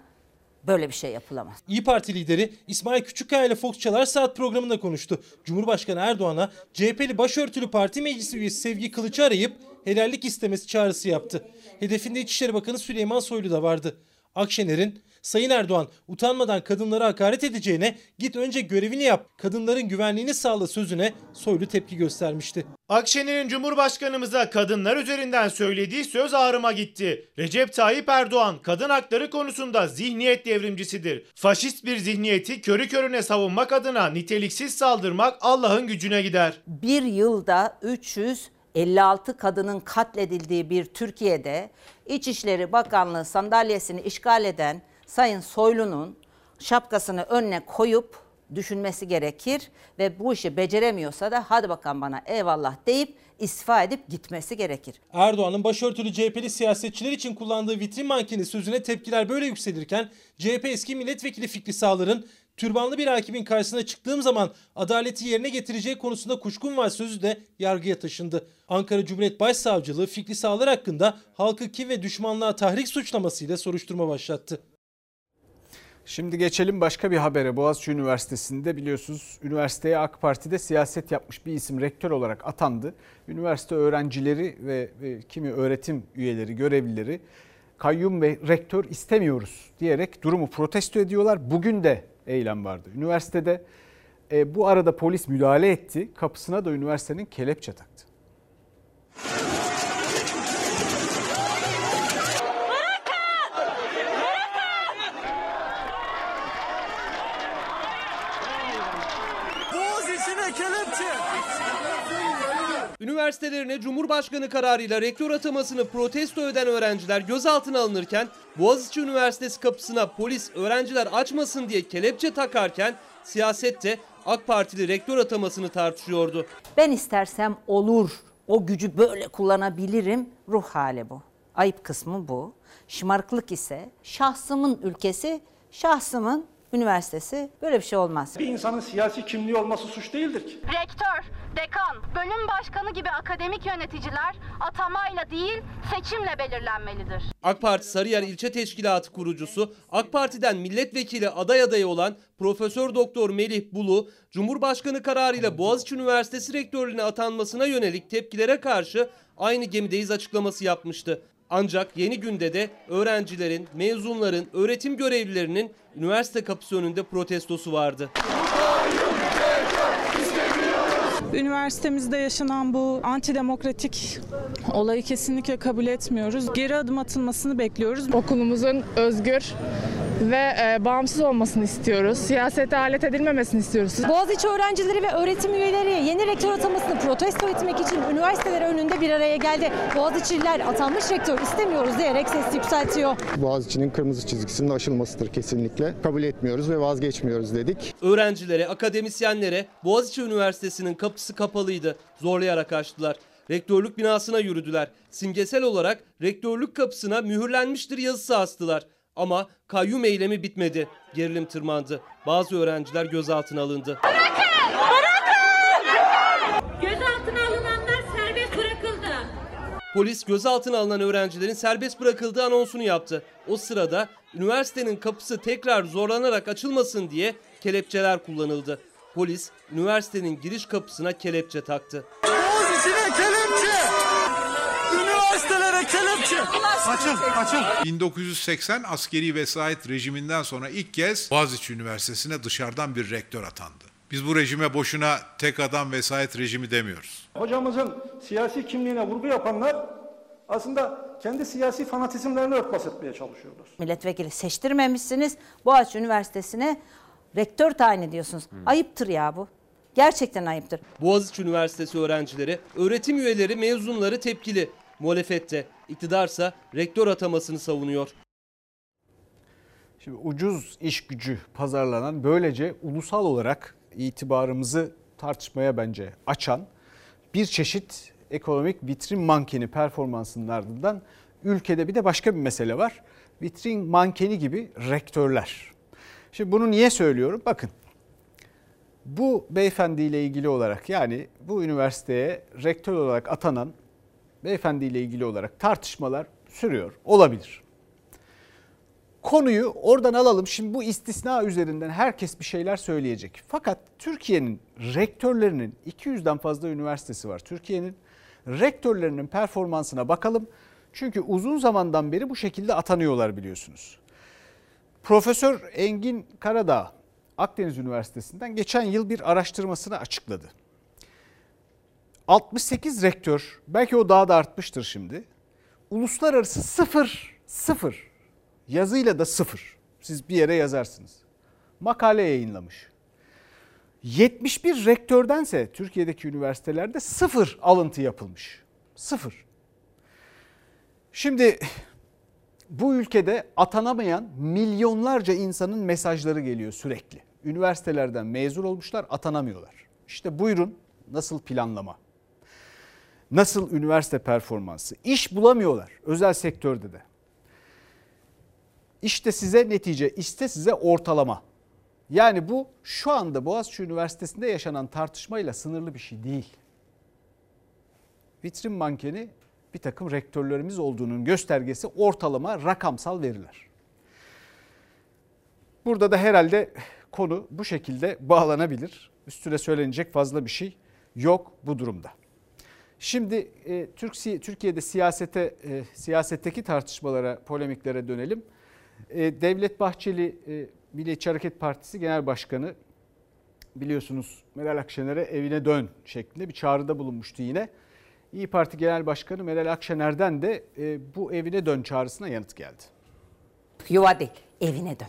böyle bir şey yapılamaz. İyi Parti lideri İsmail Küçükkaya ile Fox Çalar Saat programında konuştu. Cumhurbaşkanı Erdoğan'a CHP'li başörtülü parti meclisi üyesi Sevgi Kılıç'ı arayıp helallik istemesi çağrısı yaptı. Hedefinde İçişleri Bakanı Süleyman Soylu da vardı. Akşener'in Sayın Erdoğan utanmadan kadınlara hakaret edeceğine git önce görevini yap, kadınların güvenliğini sağla sözüne Soylu tepki göstermişti. Akşener'in Cumhurbaşkanımıza kadınlar üzerinden söylediği söz ağrıma gitti. Recep Tayyip Erdoğan kadın hakları konusunda zihniyet devrimcisidir. Faşist bir zihniyeti körü körüne savunmak adına niteliksiz saldırmak Allah'ın gücüne gider. Bir yılda 356 kadının katledildiği bir Türkiye'de İçişleri Bakanlığı sandalyesini işgal eden Sayın Soylu'nun şapkasını önüne koyup düşünmesi gerekir ve bu işi beceremiyorsa da hadi bakalım bana eyvallah deyip istifa edip gitmesi gerekir. Erdoğan'ın başörtülü CHP'li siyasetçiler için kullandığı vitrin mankeni sözüne tepkiler böyle yükselirken CHP eski milletvekili Fikri Sağlar'ın türbanlı bir hakimin karşısına çıktığım zaman adaleti yerine getireceği konusunda kuşkum var sözü de yargıya taşındı. Ankara Cumhuriyet Başsavcılığı Fikri Sağlar hakkında halkı kim ve düşmanlığa tahrik suçlamasıyla soruşturma başlattı. Şimdi geçelim başka bir habere. Boğaziçi Üniversitesi'nde biliyorsunuz üniversiteye AK Parti'de siyaset yapmış bir isim rektör olarak atandı. Üniversite öğrencileri ve, kimi öğretim üyeleri, görevlileri kayyum ve rektör istemiyoruz diyerek durumu protesto ediyorlar. Bugün de eylem vardı. Üniversitede e, bu arada polis müdahale etti. Kapısına da üniversitenin kelepçe taktı. Üniversitelerine Cumhurbaşkanı kararıyla rektör atamasını protesto eden öğrenciler gözaltına alınırken Boğaziçi Üniversitesi kapısına polis öğrenciler açmasın diye kelepçe takarken siyasette AK Partili rektör atamasını tartışıyordu. Ben istersem olur. O gücü böyle kullanabilirim. Ruh hali bu. Ayıp kısmı bu. Şımarıklık ise şahsımın ülkesi, şahsımın üniversitesi böyle bir şey olmaz. Bir insanın siyasi kimliği olması suç değildir ki. Rektör, dekan, bölüm başkanı gibi akademik yöneticiler atamayla değil seçimle belirlenmelidir. AK Parti Sarıyer İlçe Teşkilatı kurucusu, AK Parti'den milletvekili aday adayı olan Profesör Doktor Melih Bulu, Cumhurbaşkanı kararıyla Boğaziçi Üniversitesi rektörlüğüne atanmasına yönelik tepkilere karşı aynı gemideyiz açıklaması yapmıştı. Ancak yeni günde de öğrencilerin, mezunların, öğretim görevlilerinin üniversite kapısı önünde protestosu vardı. Üniversitemizde yaşanan bu antidemokratik olayı kesinlikle kabul etmiyoruz. Geri adım atılmasını bekliyoruz. Okulumuzun özgür ve e, bağımsız olmasını istiyoruz. Siyasete alet edilmemesini istiyoruz. Boğaziçi öğrencileri ve öğretim üyeleri yeni rektör atamasını protesto etmek için üniversiteler önünde bir araya geldi. Boğaziçi'liler atanmış rektör istemiyoruz diyerek ses yükseltiyor. Boğaziçi'nin kırmızı çizgisinin aşılmasıdır kesinlikle. Kabul etmiyoruz ve vazgeçmiyoruz dedik. Öğrencilere, akademisyenlere Boğaziçi Üniversitesi'nin kapısı kapalıydı. Zorlayarak açtılar. Rektörlük binasına yürüdüler. Simgesel olarak rektörlük kapısına mühürlenmiştir yazısı astılar. Ama kayyum eylemi bitmedi. Gerilim tırmandı. Bazı öğrenciler gözaltına alındı. Gözaltına alınanlar serbest bırakıldı. Polis gözaltına alınan öğrencilerin serbest bırakıldığı anonsunu yaptı. O sırada üniversitenin kapısı tekrar zorlanarak açılmasın diye kelepçeler kullanıldı. Polis üniversitenin giriş kapısına kelepçe taktı. Boğaziçi'ne kelepçe! Üniversitelere kelepçe! Açın, açın. 1980 askeri vesayet rejiminden sonra ilk kez Boğaziçi Üniversitesi'ne dışarıdan bir rektör atandı. Biz bu rejime boşuna tek adam vesayet rejimi demiyoruz. Hocamızın siyasi kimliğine vurgu yapanlar aslında kendi siyasi fanatizmlerini örtbas etmeye çalışıyorlar. Milletvekili seçtirmemişsiniz. Boğaziçi Üniversitesi'ne rektör tayin ediyorsunuz. Ayıptır ya bu. Gerçekten ayıptır. Boğaziçi Üniversitesi öğrencileri, öğretim üyeleri, mezunları tepkili. Muhalefette, iktidarsa rektör atamasını savunuyor. Şimdi ucuz iş gücü pazarlanan böylece ulusal olarak itibarımızı tartışmaya bence açan bir çeşit ekonomik vitrin mankeni performansının ardından ülkede bir de başka bir mesele var. Vitrin mankeni gibi rektörler. Şimdi bunu niye söylüyorum? Bakın bu beyefendiyle ilgili olarak yani bu üniversiteye rektör olarak atanan beyefendiyle ilgili olarak tartışmalar sürüyor. Olabilir. Konuyu oradan alalım. Şimdi bu istisna üzerinden herkes bir şeyler söyleyecek. Fakat Türkiye'nin rektörlerinin 200'den fazla üniversitesi var. Türkiye'nin rektörlerinin performansına bakalım. Çünkü uzun zamandan beri bu şekilde atanıyorlar biliyorsunuz. Profesör Engin Karadağ Akdeniz Üniversitesi'nden geçen yıl bir araştırmasını açıkladı. 68 rektör, belki o daha da artmıştır şimdi. Uluslararası sıfır, sıfır. Yazıyla da sıfır. Siz bir yere yazarsınız. Makale yayınlamış. 71 rektördense Türkiye'deki üniversitelerde sıfır alıntı yapılmış. Sıfır. Şimdi bu ülkede atanamayan milyonlarca insanın mesajları geliyor sürekli. Üniversitelerden mezun olmuşlar atanamıyorlar. İşte buyurun nasıl planlama? Nasıl üniversite performansı? İş bulamıyorlar özel sektörde de. İşte size netice, işte size ortalama. Yani bu şu anda Boğaziçi Üniversitesi'nde yaşanan tartışmayla sınırlı bir şey değil. Vitrin mankeni bir takım rektörlerimiz olduğunun göstergesi ortalama rakamsal veriler. Burada da herhalde konu bu şekilde bağlanabilir. Üstüne söylenecek fazla bir şey yok bu durumda. Şimdi e, Türkiye'de siyasete e, siyasetteki tartışmalara, polemiklere dönelim. E, Devlet Bahçeli e, Milliyetçi Hareket Partisi Genel Başkanı biliyorsunuz Meral Akşener'e evine dön şeklinde bir çağrıda bulunmuştu yine. İyi Parti Genel Başkanı Meral Akşener'den de e, bu evine dön çağrısına yanıt geldi. Yuva değil, evine dön.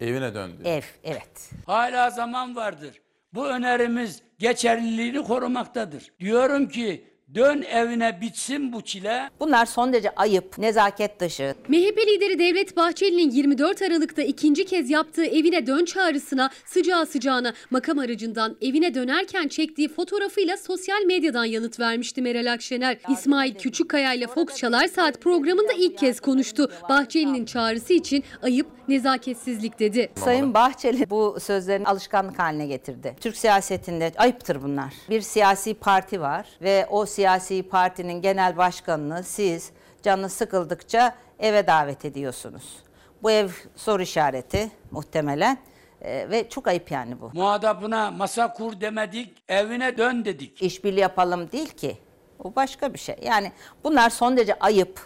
Evine dön diyor. Ev, evet. Hala zaman vardır. Bu önerimiz geçerliliğini korumaktadır. Diyorum ki dön evine bitsin bu çile. Bunlar son derece ayıp, nezaket dışı. MHP lideri Devlet Bahçeli'nin 24 Aralık'ta ikinci kez yaptığı evine dön çağrısına sıcağı sıcağına makam aracından evine dönerken çektiği fotoğrafıyla sosyal medyadan yanıt vermişti Meral Akşener. İsmail Küçükkaya ile Fox Çalar Saat programında ilk kez konuştu. Bahçeli'nin çağrısı için ayıp, nezaketsizlik dedi. Sayın Bahçeli bu sözlerini alışkanlık haline getirdi. Türk siyasetinde ayıptır bunlar. Bir siyasi parti var ve o siyasi partinin genel başkanını siz canı sıkıldıkça eve davet ediyorsunuz. Bu ev soru işareti muhtemelen Ee, ve çok ayıp yani bu. Muhatabına masa kur demedik, evine dön dedik. İşbirliği yapalım değil ki. O başka bir şey. Yani bunlar son derece ayıp,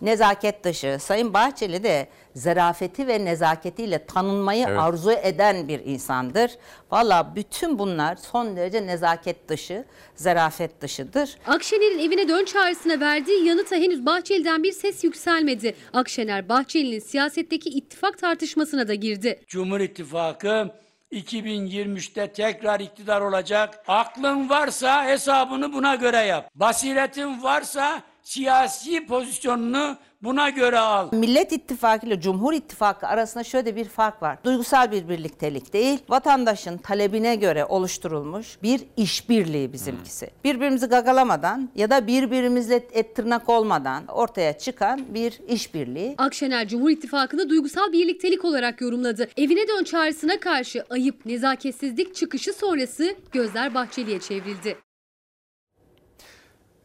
nezaket dışı. Sayın Bahçeli de zarafeti ve nezaketiyle tanınmayı Evet. arzu eden bir insandır. Valla bütün bunlar son derece nezaket dışı, zarafet dışıdır. Akşener'in evine dön çağrısına verdiği yanıta henüz Bahçeli'den bir ses yükselmedi. Akşener Bahçeli'nin siyasetteki ittifak tartışmasına da girdi. Cumhur İttifakı 2023'te tekrar iktidar olacak. Aklın varsa hesabını buna göre yap. Basiretin varsa siyasi pozisyonunu buna göre al. Millet İttifakı ile Cumhur İttifakı arasında şöyle bir fark var. Duygusal bir birliktelik değil, vatandaşın talebine göre oluşturulmuş bir işbirliği bizimkisi. Birbirimizi gagalamadan ya da birbirimizle et tırnak olmadan ortaya çıkan bir işbirliği. Akşener Cumhur İttifakı'nı duygusal birliktelik olarak yorumladı. Evine dön çağrısına karşı ayıp, nezaketsizlik çıkışı sonrası gözler Bahçeli'ye çevrildi.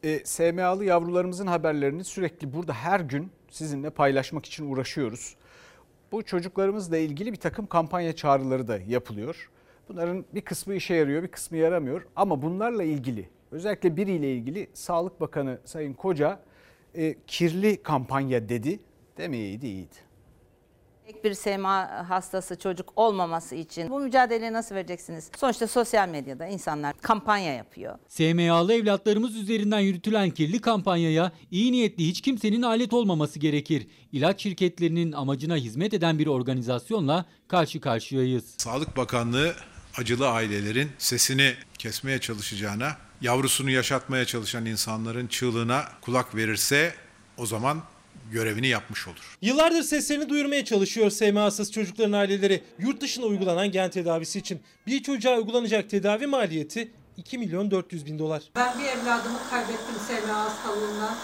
E, SMA'lı yavrularımızın haberlerini sürekli burada her gün sizinle paylaşmak için uğraşıyoruz. Bu çocuklarımızla ilgili bir takım kampanya çağrıları da yapılıyor. Bunların bir kısmı işe yarıyor, bir kısmı yaramıyor. Ama bunlarla ilgili, özellikle biriyle ilgili Sağlık Bakanı Sayın Koca e, kirli kampanya dedi. Demeyeydi iyiydi. Tek bir SMA hastası çocuk olmaması için bu mücadeleyi nasıl vereceksiniz? Sonuçta sosyal medyada insanlar kampanya yapıyor. SMA'lı evlatlarımız üzerinden yürütülen kirli kampanyaya iyi niyetli hiç kimsenin alet olmaması gerekir. İlaç şirketlerinin amacına hizmet eden bir organizasyonla karşı karşıyayız. Sağlık Bakanlığı acılı ailelerin sesini kesmeye çalışacağına, yavrusunu yaşatmaya çalışan insanların çığlığına kulak verirse o zaman görevini yapmış olur. Yıllardır seslerini duyurmaya çalışıyor SMA'sız çocukların aileleri yurt dışına uygulanan gen tedavisi için. Bir çocuğa uygulanacak tedavi maliyeti 2 milyon 400 bin dolar. Ben bir evladımı kaybettim SMA hastalığına.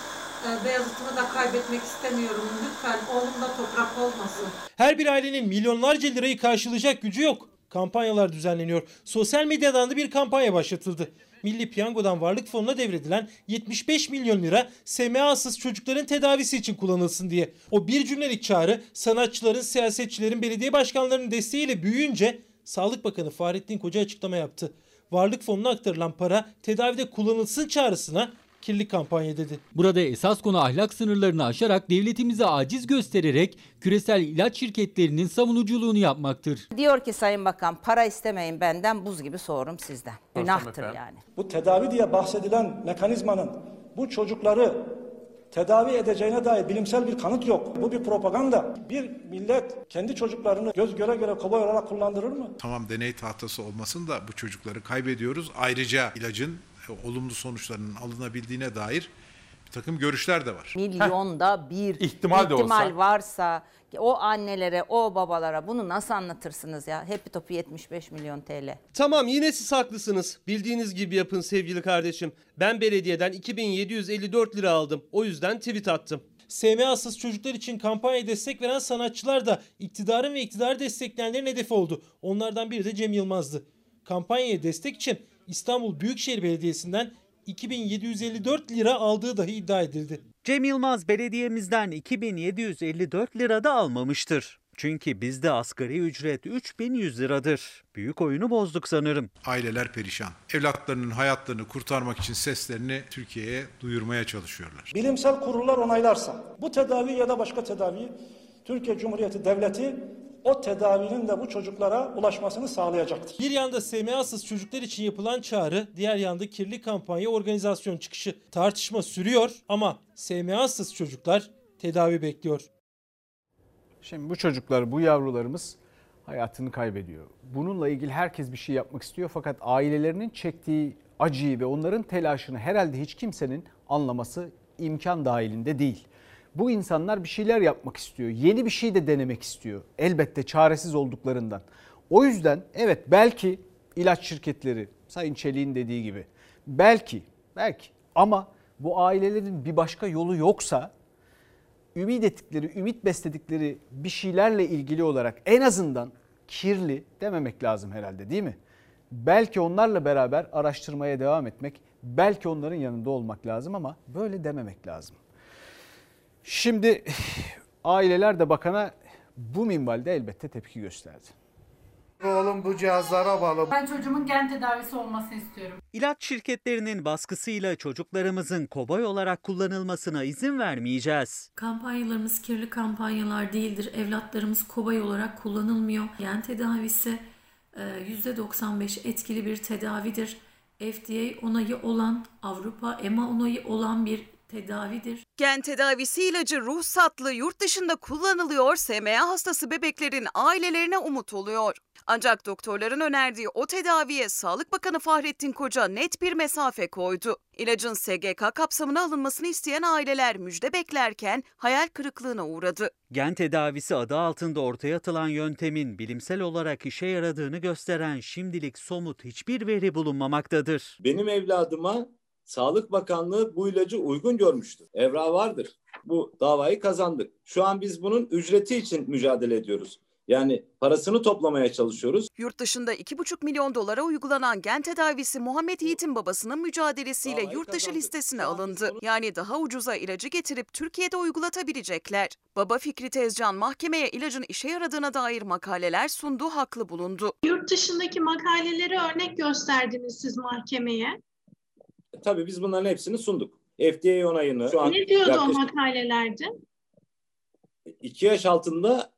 Ee, Beyazıt'ımı da kaybetmek istemiyorum. Lütfen oğlumda toprak olmasın. Her bir ailenin milyonlarca lirayı karşılayacak gücü yok. Kampanyalar düzenleniyor. Sosyal medyadan da bir kampanya başlatıldı. Milli Piyango'dan Varlık Fonu'na devredilen 75 milyon lira SMA'sız çocukların tedavisi için kullanılsın diye. O bir cümlelik çağrı sanatçıların, siyasetçilerin, belediye başkanlarının desteğiyle büyüyünce Sağlık Bakanı Fahrettin Koca açıklama yaptı. Varlık Fonu'na aktarılan para tedavide kullanılsın çağrısına kirli kampanya dedi. Burada esas konu ahlak sınırlarını aşarak devletimize aciz göstererek küresel ilaç şirketlerinin savunuculuğunu yapmaktır. Diyor ki Sayın Bakan para istemeyin benden buz gibi soğurum sizden. Günahtır yani. Bu tedavi diye bahsedilen mekanizmanın bu çocukları tedavi edeceğine dair bilimsel bir kanıt yok. Bu bir propaganda. Bir millet kendi çocuklarını göz göre göre kobay olarak kullandırır mı? Tamam deney tahtası olmasın da bu çocukları kaybediyoruz. Ayrıca ilacın olumlu sonuçlarının alınabildiğine dair bir takım görüşler de var. Milyonda bir İhtimal de olsa. varsa o annelere, o babalara bunu nasıl anlatırsınız ya? Hepi topu 75 milyon TL. Tamam yine siz haklısınız. Bildiğiniz gibi yapın sevgili kardeşim. Ben belediyeden 2754 lira aldım. O yüzden tweet attım. SMA'sız çocuklar için kampanyaya destek veren sanatçılar da iktidarın ve iktidarı destekleyenlerin hedefi oldu. Onlardan biri de Cem Yılmaz'dı. Kampanyaya destek için İstanbul Büyükşehir Belediyesi'nden 2754 lira aldığı dahi iddia edildi. Cem Yılmaz belediyemizden 2754 lira da almamıştır. Çünkü bizde asgari ücret 3100 liradır. Büyük oyunu bozduk sanırım. Aileler perişan. Evlatlarının hayatlarını kurtarmak için seslerini Türkiye'ye duyurmaya çalışıyorlar. Bilimsel kurullar onaylarsa bu tedavi ya da başka tedavi Türkiye Cumhuriyeti Devleti o tedavinin de bu çocuklara ulaşmasını sağlayacaktır. Bir yanda SMA'sız çocuklar için yapılan çağrı, diğer yanda kirli kampanya organizasyon çıkışı. Tartışma sürüyor ama SMA'sız çocuklar tedavi bekliyor. Şimdi bu çocuklar, bu yavrularımız hayatını kaybediyor. Bununla ilgili herkes bir şey yapmak istiyor fakat ailelerinin çektiği acıyı ve onların telaşını herhalde hiç kimsenin anlaması imkan dahilinde değil. Bu insanlar bir şeyler yapmak istiyor. Yeni bir şey de denemek istiyor. Elbette çaresiz olduklarından. O yüzden evet belki ilaç şirketleri Sayın Çelik'in dediği gibi belki belki ama bu ailelerin bir başka yolu yoksa ümit ettikleri, ümit besledikleri bir şeylerle ilgili olarak en azından kirli dememek lazım herhalde değil mi? Belki onlarla beraber araştırmaya devam etmek, belki onların yanında olmak lazım ama böyle dememek lazım. Şimdi [SIGHS] aileler de bakana bu minvalde elbette tepki gösterdi. Oğlum bu cihazlara bağlı. Ben çocuğumun gen tedavisi olmasını istiyorum. İlaç şirketlerinin baskısıyla çocuklarımızın kobay olarak kullanılmasına izin vermeyeceğiz. Kampanyalarımız kirli kampanyalar değildir. Evlatlarımız kobay olarak kullanılmıyor. Gen tedavisi %95 etkili bir tedavidir. FDA onayı olan, Avrupa EMA onayı olan bir tedavidir. Gen tedavisi ilacı ruhsatlı yurt dışında kullanılıyor, SMA hastası bebeklerin ailelerine umut oluyor. Ancak doktorların önerdiği o tedaviye Sağlık Bakanı Fahrettin Koca net bir mesafe koydu. İlacın SGK kapsamına alınmasını isteyen aileler müjde beklerken hayal kırıklığına uğradı. Gen tedavisi adı altında ortaya atılan yöntemin bilimsel olarak işe yaradığını gösteren şimdilik somut hiçbir veri bulunmamaktadır. Benim evladıma Sağlık Bakanlığı bu ilacı uygun görmüştür. Evra vardır. Bu davayı kazandık. Şu an biz bunun ücreti için mücadele ediyoruz. Yani parasını toplamaya çalışıyoruz. Yurt dışında 2,5 milyon dolara uygulanan gen tedavisi Muhammed Yiğit'in babasının mücadelesiyle yurt dışı listesine alındı. Yani daha ucuza ilacı getirip Türkiye'de uygulatabilecekler. Baba Fikri Tezcan mahkemeye ilacın işe yaradığına dair makaleler sundu, haklı bulundu. Yurt dışındaki makaleleri örnek gösterdiniz siz mahkemeye. Tabii biz bunların hepsini sunduk. FDA onayını şu an Ne diyordu o yaklaşık makalelerde? 2 yaş altında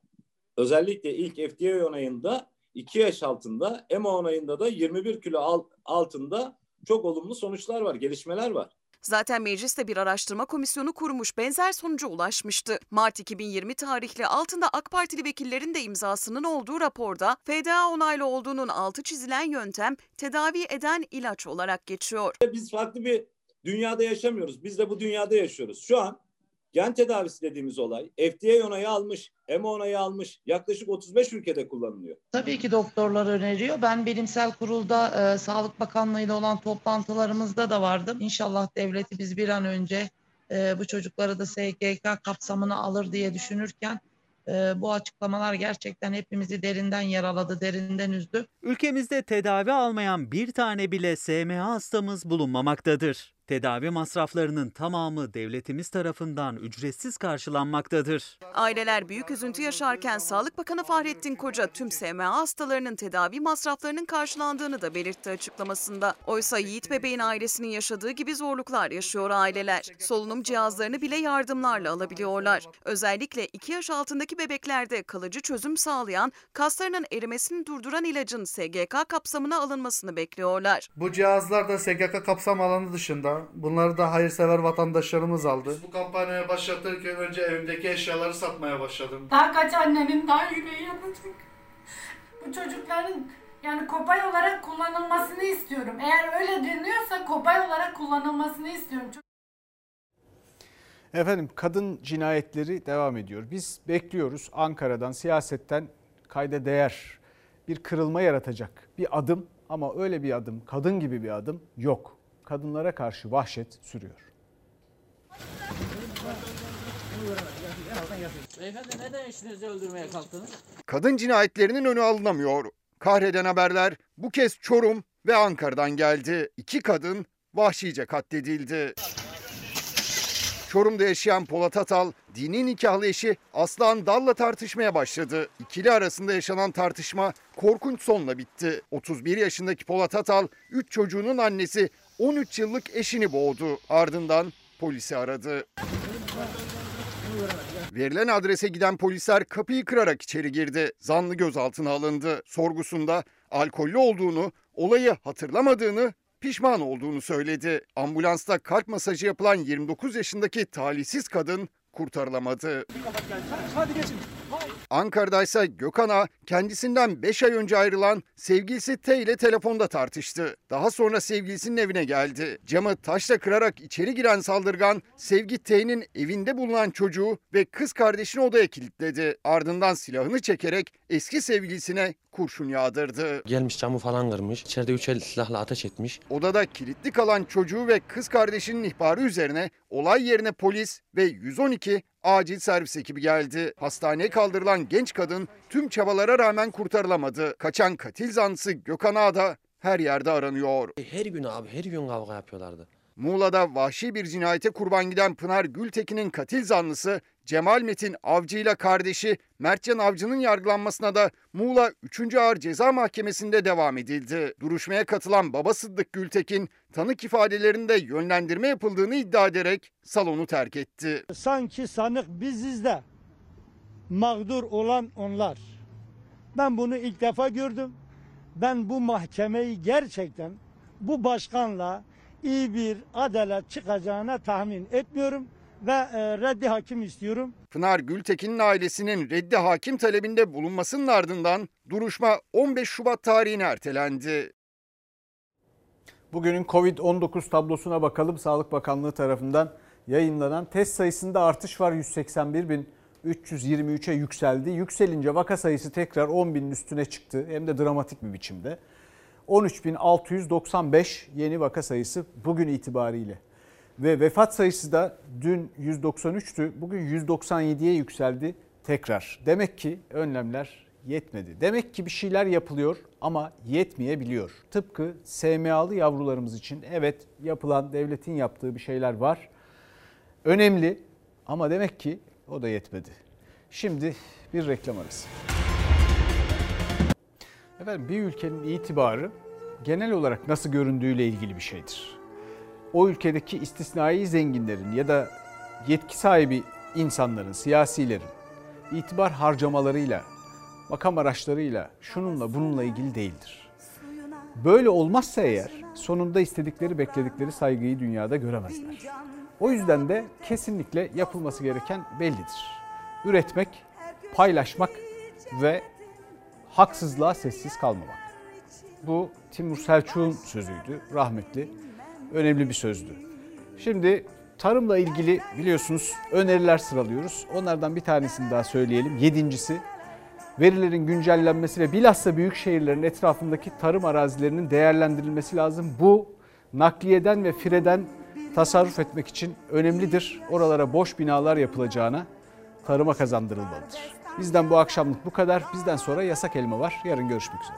özellikle ilk FDA onayında 2 yaş altında EMA onayında da 21 kilo alt- altında çok olumlu sonuçlar var, gelişmeler var. Zaten mecliste bir araştırma komisyonu kurmuş benzer sonuca ulaşmıştı. Mart 2020 tarihli altında AK Partili vekillerin de imzasının olduğu raporda FDA onaylı olduğunun altı çizilen yöntem tedavi eden ilaç olarak geçiyor. Biz farklı bir dünyada yaşamıyoruz. Biz de bu dünyada yaşıyoruz. Şu an gen tedavisi dediğimiz olay FDA onayı almış, EMA onayı almış. Yaklaşık 35 ülkede kullanılıyor. Tabii ki doktorlar öneriyor. Ben bilimsel kurulda e, Sağlık Bakanlığı ile olan toplantılarımızda da vardım. İnşallah devleti biz bir an önce e, bu çocukları da SGK kapsamına alır diye düşünürken e, bu açıklamalar gerçekten hepimizi derinden yaraladı, derinden üzdü. Ülkemizde tedavi almayan bir tane bile SMA hastamız bulunmamaktadır. Tedavi masraflarının tamamı devletimiz tarafından ücretsiz karşılanmaktadır. Aileler büyük üzüntü yaşarken Sağlık Bakanı Fahrettin Koca tüm SMA hastalarının tedavi masraflarının karşılandığını da belirtti açıklamasında. Oysa Yiğit bebeğin ailesinin yaşadığı gibi zorluklar yaşıyor aileler. Solunum cihazlarını bile yardımlarla alabiliyorlar. Özellikle 2 yaş altındaki bebeklerde kalıcı çözüm sağlayan, kaslarının erimesini durduran ilacın SGK kapsamına alınmasını bekliyorlar. Bu cihazlar da SGK kapsam alanı dışında. Bunları da hayırsever vatandaşlarımız aldı. Bu kampanyaya başlatırken önce evimdeki eşyaları satmaya başladım. Daha kaç annenin daha yüreği yanacak. Bu çocukların yani kobay olarak kullanılmasını istiyorum. Eğer öyle deniyorsa kobay olarak kullanılmasını istiyorum. Efendim kadın cinayetleri devam ediyor. Biz bekliyoruz Ankara'dan, siyasetten kayda değer bir kırılma yaratacak bir adım ama öyle bir adım, kadın gibi bir adım yok. Kadınlara karşı vahşet sürüyor. Beyefendi neden eşinizi öldürmeye kalktınız? Kadın cinayetlerinin önü alınamıyor. Kahreden haberler bu kez Çorum ve Ankara'dan geldi. İki kadın vahşice katledildi. Çorum'da yaşayan Polat Atal, dini nikahlı eşi Aslan Dal'la tartışmaya başladı. İkili arasında yaşanan tartışma korkunç sonla bitti. 31 yaşındaki Polat Atal, 3 çocuğunun annesi 13 yıllık eşini boğdu. Ardından polisi aradı. Verilen adrese giden polisler kapıyı kırarak içeri girdi. Zanlı gözaltına alındı. Sorgusunda alkollü olduğunu, olayı hatırlamadığını, pişman olduğunu söyledi. Ambulansta kalp masajı yapılan 29 yaşındaki talihsiz kadın kurtarılamadı. Hadi geçin. Ankara'da ise Gökhan Ağa kendisinden 5 ay önce ayrılan sevgilisi T ile telefonda tartıştı. Daha sonra sevgilisinin evine geldi. Camı taşla kırarak içeri giren saldırgan Sevgi T'nin evinde bulunan çocuğu ve kız kardeşini odaya kilitledi. Ardından silahını çekerek eski sevgilisine kurşun yağdırdı. Gelmiş camı falan kırmış. İçeride üç el silahla ateş etmiş. Odada kilitli kalan çocuğu ve kız kardeşinin ihbarı üzerine olay yerine polis ve 112 acil servis ekibi geldi. Hastaneye kaldırılan genç kadın tüm çabalara rağmen kurtarılamadı. Kaçan katil zanlısı Gökhan Ağa da her yerde aranıyor. Her gün abi her gün kavga yapıyorlardı. Muğla'da vahşi bir cinayete kurban giden Pınar Gültekin'in katil zanlısı Cemal Metin Avcı ile kardeşi Mertcan Avcı'nın yargılanmasına da Muğla 3. Ağır Ceza Mahkemesi'nde devam edildi. Duruşmaya katılan baba Sıddık Gültekin tanık ifadelerinde yönlendirme yapıldığını iddia ederek salonu terk etti. Sanki sanık biziz de mağdur olan onlar. Ben bunu ilk defa gördüm. Ben bu mahkemeyi gerçekten bu başkanla iyi bir adalet çıkacağına tahmin etmiyorum ve e, reddi hakim istiyorum. Pınar Gültekin'in ailesinin reddi hakim talebinde bulunmasının ardından duruşma 15 Şubat tarihine ertelendi. Bugünün Covid-19 tablosuna bakalım. Sağlık Bakanlığı tarafından yayınlanan test sayısında artış var. 181.323'e yükseldi. Yükselince vaka sayısı tekrar 10.000'in üstüne çıktı. Hem de dramatik bir biçimde. 13.695 yeni vaka sayısı bugün itibariyle. Ve vefat sayısı da dün 193'tü. Bugün 197'ye yükseldi tekrar. Demek ki önlemler yetmedi. Demek ki bir şeyler yapılıyor ama yetmeyebiliyor. Tıpkı SMA'lı yavrularımız için evet yapılan devletin yaptığı bir şeyler var. Önemli ama demek ki o da yetmedi. Şimdi bir reklam arası. Efendim bir ülkenin itibarı genel olarak nasıl göründüğüyle ilgili bir şeydir. O ülkedeki istisnai zenginlerin ya da yetki sahibi insanların, siyasilerin itibar harcamalarıyla, makam araçlarıyla, şununla bununla ilgili değildir. Böyle olmazsa eğer sonunda istedikleri, bekledikleri saygıyı dünyada göremezler. O yüzden de kesinlikle yapılması gereken bellidir. Üretmek, paylaşmak ve haksızlığa sessiz kalmamak. Bu Timur Selçuk'un sözüydü, rahmetli. Önemli bir sözdü. Şimdi tarımla ilgili biliyorsunuz öneriler sıralıyoruz. Onlardan bir tanesini daha söyleyelim. Yedincisi verilerin güncellenmesi ve bilhassa büyük şehirlerin etrafındaki tarım arazilerinin değerlendirilmesi lazım. Bu nakliyeden ve fireden tasarruf etmek için önemlidir. Oralara boş binalar yapılacağına tarıma kazandırılmalıdır. Bizden bu akşamlık bu kadar. Bizden sonra yasak elma var. Yarın görüşmek üzere.